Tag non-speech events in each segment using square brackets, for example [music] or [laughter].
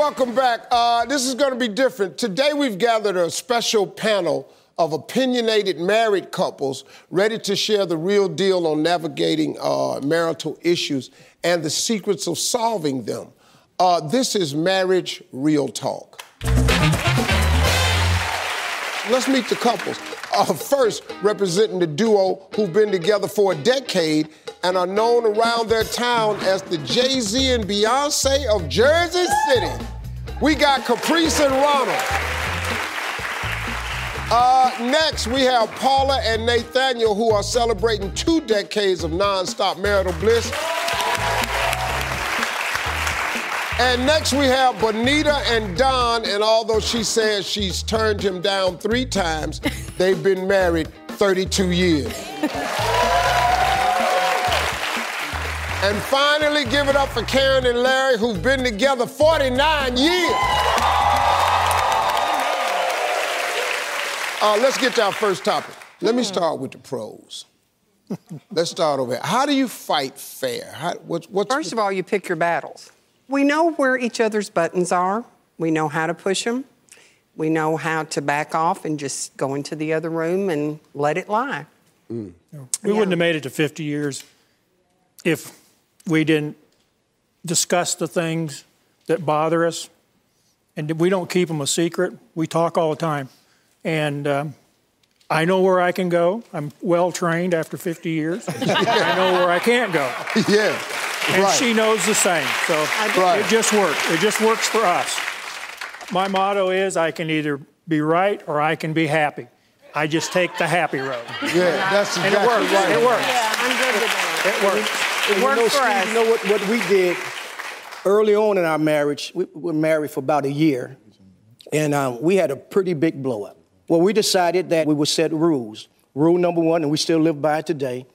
welcome back. Uh, this is going to be different. Today, we've gathered a special panel of opinionated married couples ready to share the real deal on navigating uh, marital issues and the secrets of solving them. Uh, this is Marriage Real Talk. Let's meet the couples. Uh, first, representing the duo who've been together for a decade and are known around their town as the Jay Z and Beyonce of Jersey City. We got Caprice and Ronald. Uh, next, we have Paula and Nathaniel, who are celebrating two decades of nonstop marital bliss. And next, we have Bonita and Don, and although she says she's turned him down three times, they've been married 32 years. And finally, give it up for Karen and Larry, who've been together 49 years. Uh, let's get to our first topic. Let me start with the pros. let's start over here. How do you fight fair? How, what's, what's, First of all, you pick your battles. We know where each other's buttons are. We know how to push them. We know how to back off and just go into the other room and let it lie. We wouldn't have made it to 50 years if we didn't discuss the things that bother us. And we don't keep them a secret. We talk all the time. And um, I know where I can go. I'm well trained after 50 years. [laughs] I know where I can't go. [laughs] yeah. And right. she knows the same. So Right. it just works. It just works for us. My motto is I can either be right or I can be happy. I just take the happy road. yeah, that's And it exactly works. right. It works. Yeah, I'm good with that. It works. It you worked know, for Steve, us. you know what, what we did early on in our marriage? We we were married for about a year, and um, we had a pretty big blow up. Well, we decided that we would set rules. Rule number one, and we still live by it today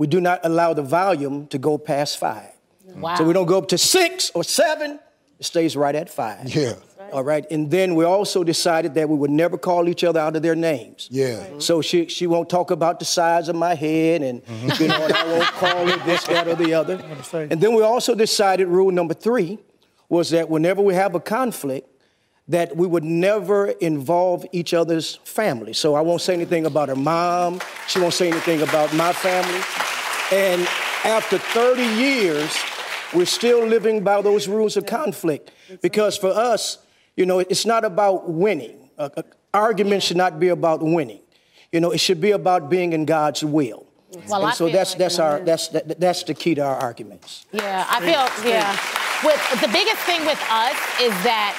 we do not allow the volume to go past five. Wow. So we don't go up to six or seven, it stays right at five. Yeah. All right. And then we also decided that we would never call each other out of their names. Yeah. So she she won't talk about the size of my head and you know, and I won't [laughs] call her this, that, or the other. And then we also decided rule number three was that whenever we have a conflict, that we would never involve each other's family. So I won't say anything about her mom. She won't say anything about my family. And after 30 years, we're still living by those rules of conflict. Because for us, you know, it's not about winning. Uh, uh, argument should not be about winning. You know, it should be about being in God's will. Well, and I so feel that's like- that's our that's that, that's the key to our arguments. Yeah, I feel yeah. With the biggest thing with us is that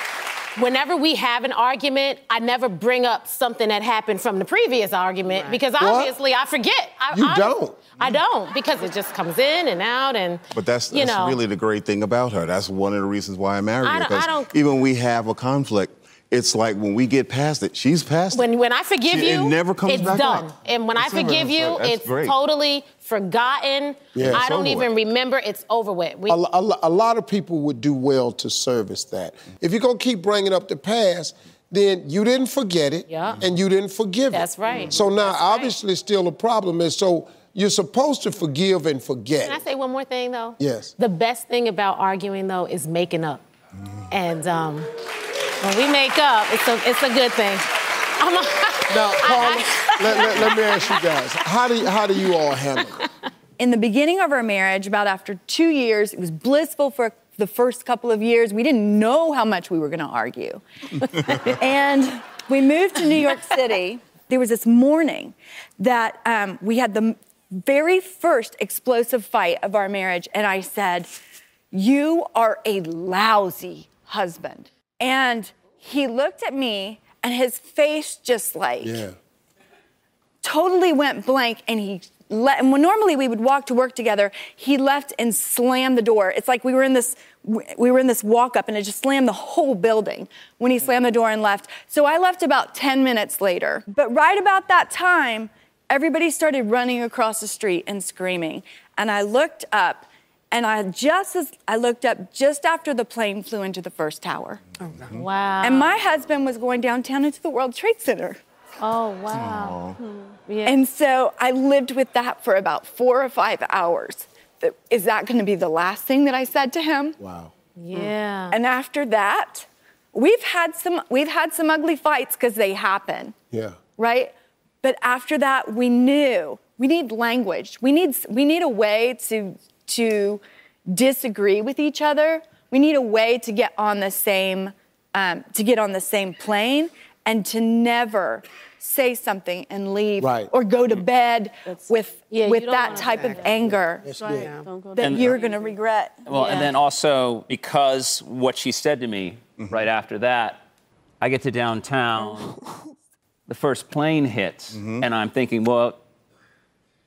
whenever we have an argument, I never bring up something that happened from the previous argument because obviously I forget. I, You I- don't. I don't because it just comes in and out and. But that's, that's know, really the great thing about her. That's one of the reasons why I married I her. Because even we have a conflict, it's like when we get past it, she's past when it. when I forgive She- it never comes it's back done. up. And when It's I forgive you, like- it's great. totally forgotten. Yeah, I don't even with. remember. It's over with. We, A, a a lot of people would do well to service that. If you're going to keep bringing up the past, then you didn't forget it Yeah. and you didn't forgive it. That's right. So now, That's right. obviously, still a problem is so you're supposed to forgive and forget. Can I say one more thing though? Yes. The best thing about arguing though is making up. And um, when we make up, it's a it's a good thing. I'm a, [laughs] Now, I- Paula, I- let, let- let me ask you guys, how do you, how do you all handle it? in the beginning of our marriage, about after two years, it was blissful for the first couple of years. We didn't know how much we were going to argue. [laughs] and we moved to New York City. There was this morning that um, we had the very first explosive fight of our marriage, and I said, You are a lousy husband. And he looked at me, and his face just like, Yeah. totally went blank and he let and when normally we would walk to work together he left and slammed the door. It's like we were in this we were in this walk up and it just slammed the whole building when he slammed the door and left. So i left about 10 minutes later. But right about that time everybody started running across the street and screaming. And i looked up and i just as i looked up just after the plane flew into the first tower oh, wow. and my husband was going downtown into the world trade center oh wow. Hmm. Yeah. And so I lived with that for about four or five hours. Is that going to be the last thing that I said to him? Wow. yeah. Hmm. And after that, we've had some we've had some ugly fights because they happen. Yeah. Right? But after that, we knew we need language. We need we need a way to to disagree with each other. We need a way to get on the same um, to get on the same plane and to never say something and leave Right. or go to bed with Yeah, with that type of anger. That you're going to regret. Well, and then also because what she said to me mm-hmm. right after that, I get to downtown, [laughs] the first plane hits, mm-hmm. and I'm thinking, well,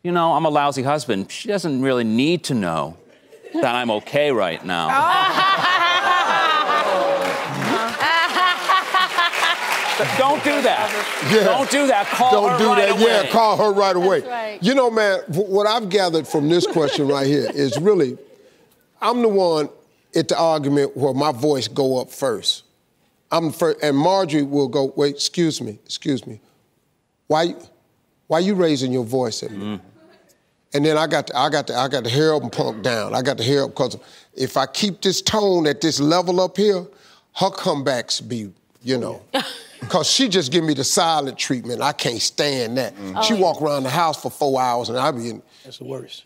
you know, I'm a lousy husband. She doesn't really need to know that I'm okay right now. [laughs] Don't do that. Yeah. Don't do that. Call her right. Don't her do right that. away. Yeah, call her right away. right. You know, man, what I've gathered from this question right here is really, I'm the one at the argument where my voice go up first. I'm first, and Marjorie will go. Wait, excuse me, excuse me. Why, why you raising your voice at me? Mm. And then I got to, I got to, I got to hear them punk down. I got to hear them because if I keep this tone at this level up here, her comebacks be, you know. [laughs] Cause she just give me the silent treatment. I can't stand that. Mm. She oh, walk around the house for four hours and I be in. That's the worst.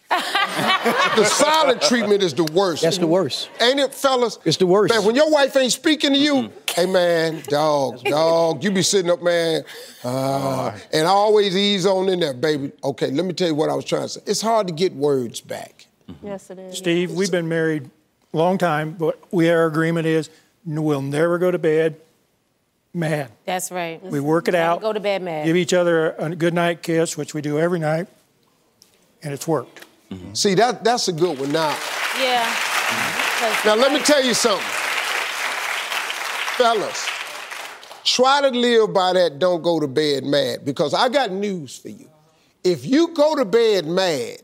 The silent treatment is the worst. That's the worst. Ain't it, fellas? It's the worst. Man, when your wife ain't speaking to you, hey man, dog, [laughs] dog, you be sitting up, man, uh, and I always ease on in there, baby. Okay, let me tell you what I was trying to say. It's hard to get words back. Yes, it is. Steve, we've been married a long time, but we, our agreement is we'll never go to bed mad. That's right. We work it Never out. Go to bed mad. Give each other a good night kiss, which we do every night, and it's worked. Mm-hmm. See, that that's a good one. Now, yeah. Mm-hmm. now let me tell you something, fellas. Try to live by that. Don't go to bed mad, because I got news for you. If you go to bed mad,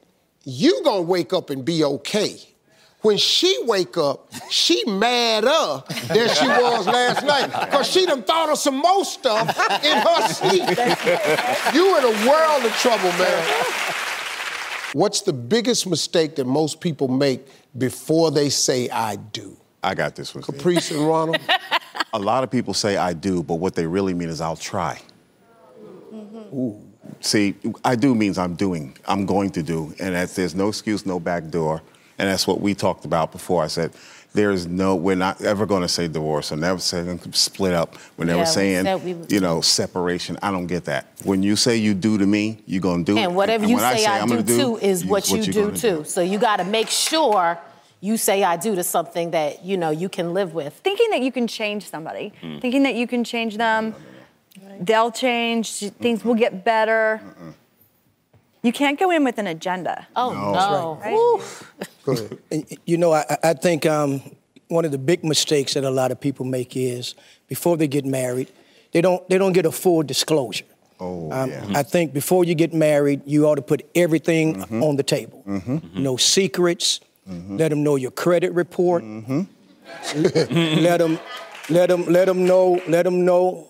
you gonna wake up and be okay. When she wake up, she madder than she was last night, cause she done thought of some more stuff in her sleep. You in a world of trouble, man. What's the biggest mistake that most people make before they say I do? I got this one. Caprice and Ronald? A lot of people say I do, but what they really mean is I'll try. Mm-hmm. See, I do means I'm doing, I'm going to do, and that's, there's no excuse, no back door, and that's what we talked about before. I said, there is no, we're not ever going to say divorce, or never saying split up. We're never Yeah, we saying, said we you know, separation. I don't get that. When you say you do to me, you're going to do it. And whatever you when say I, I'm do, do too is you- what you you're do gonna too. So you got to make sure you say I do to something that you know you can live with. thinking that you can change somebody, mm. thinking that you can change them, they'll change, things will get better. You can't go in with an agenda. Oh no! right. [laughs] Go ahead. And, You know, I, I think um, one of the big mistakes that a lot of people make is before they get married, they don't they don't get a full disclosure. Oh, Um, yeah. I think before you get married, you ought to put everything Mm-hmm. on the table. No secrets. Let them know your credit report. Mm-hmm. [laughs] let them, let them, let them know. Let them know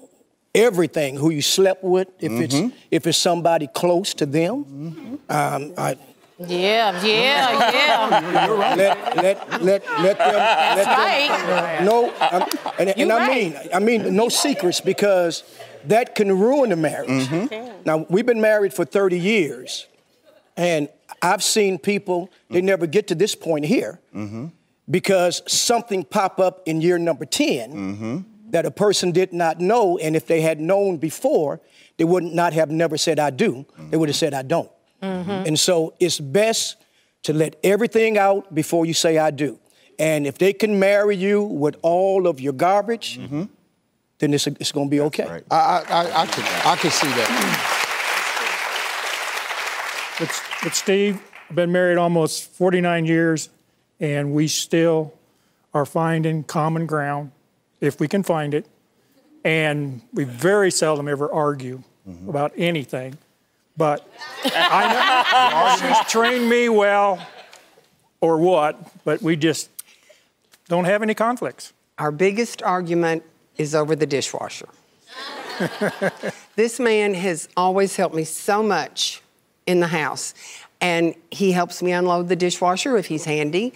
everything. Who you slept with. If it's Mm-hmm. if it's somebody close to them. Um, I, Yeah, yeah, yeah. let let let let them let them right. no um, and, and You I right. mean I mean no secrets because that can ruin the marriage. Mm-hmm. Now we've been married for 30 years and I've seen people they mm. never get to this point here mm-hmm. because something pop up in year number 10 mm-hmm. that a person did not know and if they had known before they would not have never said I do they would have said I don't. Mm-hmm. And so it's best to let everything out before you say I do. And if they can marry you with all of your garbage, mm-hmm. then it's, it's going to be okay. right. I, I, I, I, can, I can see that. But, but Steve, I've been married almost 49 years, and we still are finding common ground if we can find it. And we very seldom ever argue mm-hmm. about anything. But I know [laughs] she's trained me well or what, but we just don't have any conflicts. Our biggest argument is over the dishwasher. [laughs] this man has always helped me so much in the house. And he helps me unload the dishwasher if he's handy.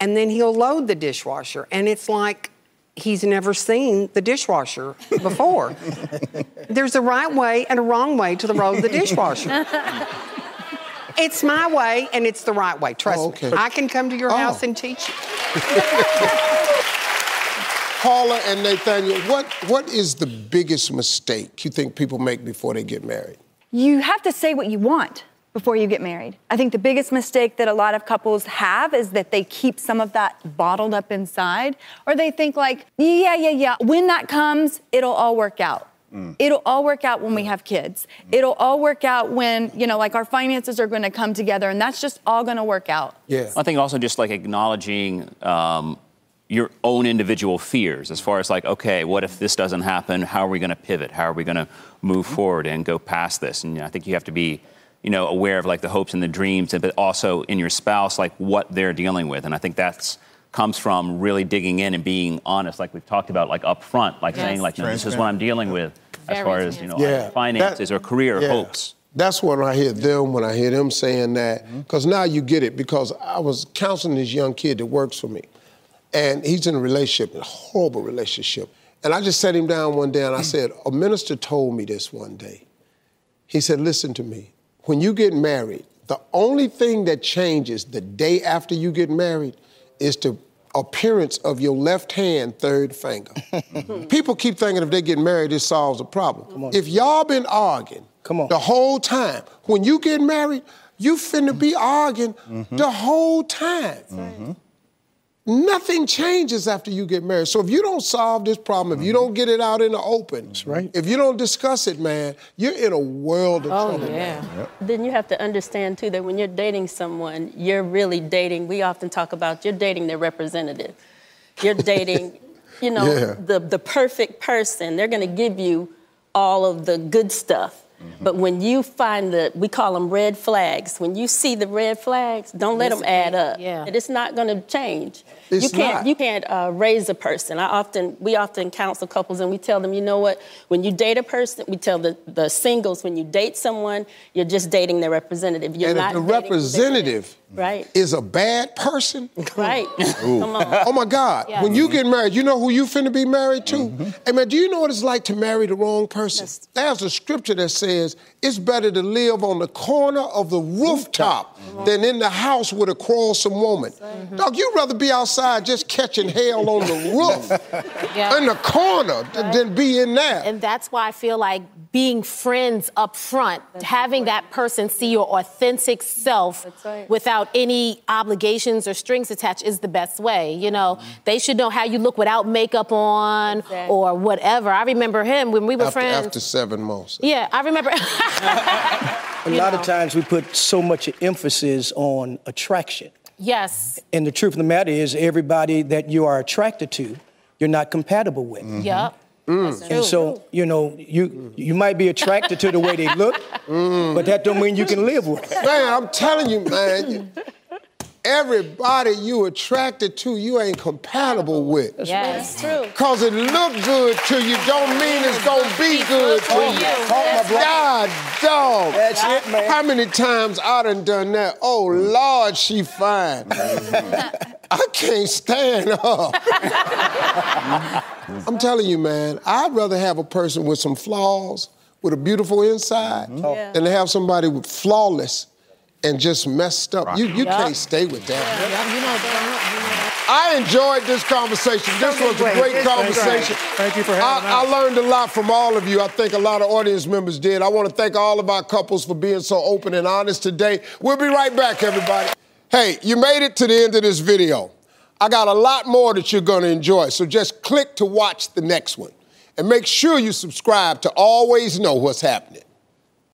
And then he'll load the dishwasher. And it's like he's never seen the dishwasher before. [laughs] There's a right way and a wrong way to the roll of the dishwasher. [laughs] it's my way and it's the right way. Trust Oh, okay. me. I can come to your Oh. house and teach you. [laughs] Paula and Nathaniel, what, what is the biggest mistake you think people make before they get married? You have to say what you want before you get married. I think the biggest mistake that a lot of couples have is that they keep some of that bottled up inside, or they think, like, yeah, yeah, yeah, when that comes, it'll all work out. Mm. It'll all work out when we have kids. Mm. It'll all work out when, you know, like our finances are going to come together, and that's just all going to work out. Yeah. I think also just like acknowledging um, your own individual fears as far as like, okay, what if this doesn't happen? How are we going to pivot? How are we going to move mm-hmm. forward and go past this? And you know, I think you have to be, you know, aware of like the hopes and the dreams, but also in your spouse, like what they're dealing with. And I think that's comes from really digging in and being honest, like we've talked about, like up front, like saying, like, no, this is what I'm dealing with as Very far as you know Yeah. finances That- or career Yeah. hopes. That's when I hear them, when I hear them saying that, mm-hmm. because now you get it. Because I was counseling this young kid that works for me, and he's in a relationship, a horrible relationship. And I just sat him down one day and I mm. said, A minister told me this one day. He said, Listen to me. When you get married, the only thing that changes the day after you get married is the appearance of your left hand third finger. [laughs] People keep thinking if they get married, it solves a problem. If y'all been arguing Come on. the whole time, when you get married, you finna be arguing mm-hmm. the whole time. Mm-hmm. Nothing changes after you get married. So if you don't solve this problem, if you mm-hmm. don't get it out in the open, That's right. if you don't discuss it, man, you're in a world of Oh, trouble. yeah. Then you have to understand too that when you're dating someone, you're really dating. We often talk about you're dating their representative. You're [laughs] dating, you know, Yeah. the the perfect person. They're going to give you all of the good stuff. Mm-hmm. But when you find the, we call them red flags. When you see the red flags, don't let them add up. Yeah. It's not going to change. It's you can't. not. You can't uh, raise a person. I often, we often counsel couples, and we tell them, you know what? When you date a person, we tell the, the singles, when you date someone, you're just dating their representative. You're And not the dating who they representative is. Right, is a bad person, [laughs] right. Come on. oh my God, Yeah. when you get married, you know who you finna be married to? Mm-hmm. Hey man, do you know what it's like to marry the wrong person? Yes. There's a scripture that says it's better to live on the corner of the rooftop mm-hmm. than in the house with a quarrelsome woman. Dog, you'd rather be outside just catching hell on the [laughs] roof Yeah. in the corner th- than be in there. And that's why I feel like being friends up front, having that person see your authentic self right. without any obligations or strings attached is the best way. You know, mm-hmm. they should know how you look without makeup on Exactly. or whatever. I remember him when we were after, friends. after seven months. yeah, I remember. [laughs] [laughs] A lot know. of times we put so much emphasis on attraction. yes. And the truth of the matter is, everybody that you are attracted to, you're not compatible with. Yep. Mm. That's true. And so, you know, you you might be attracted to the way they look, mm. but that don't mean you can live with it. Man, I'm telling you, man, you- everybody you attracted to, you ain't compatible with. That's yes. True. Cause it look good to you don't mean it's gonna be good to you. you. Talk my block. God dog. That's it, man. How many times I done done that? Oh Lord, she fine. [laughs] I can't stand her. [laughs] I'm telling you, man, I'd rather have a person with some flaws, with a beautiful inside, mm-hmm. Yeah. than to have somebody with flawless and just messed up. You you can't stay with that. I enjoyed this conversation. This was a great conversation. Thank you for having I, I learned a lot from all of you. I think a lot of audience members did. I want to thank all of our couples for being so open and honest today. We'll be right back, everybody. Hey, you made it to the end of this video. I got a lot more that you're to enjoy, so just click to watch the next one. And make sure you subscribe to always know what's happening.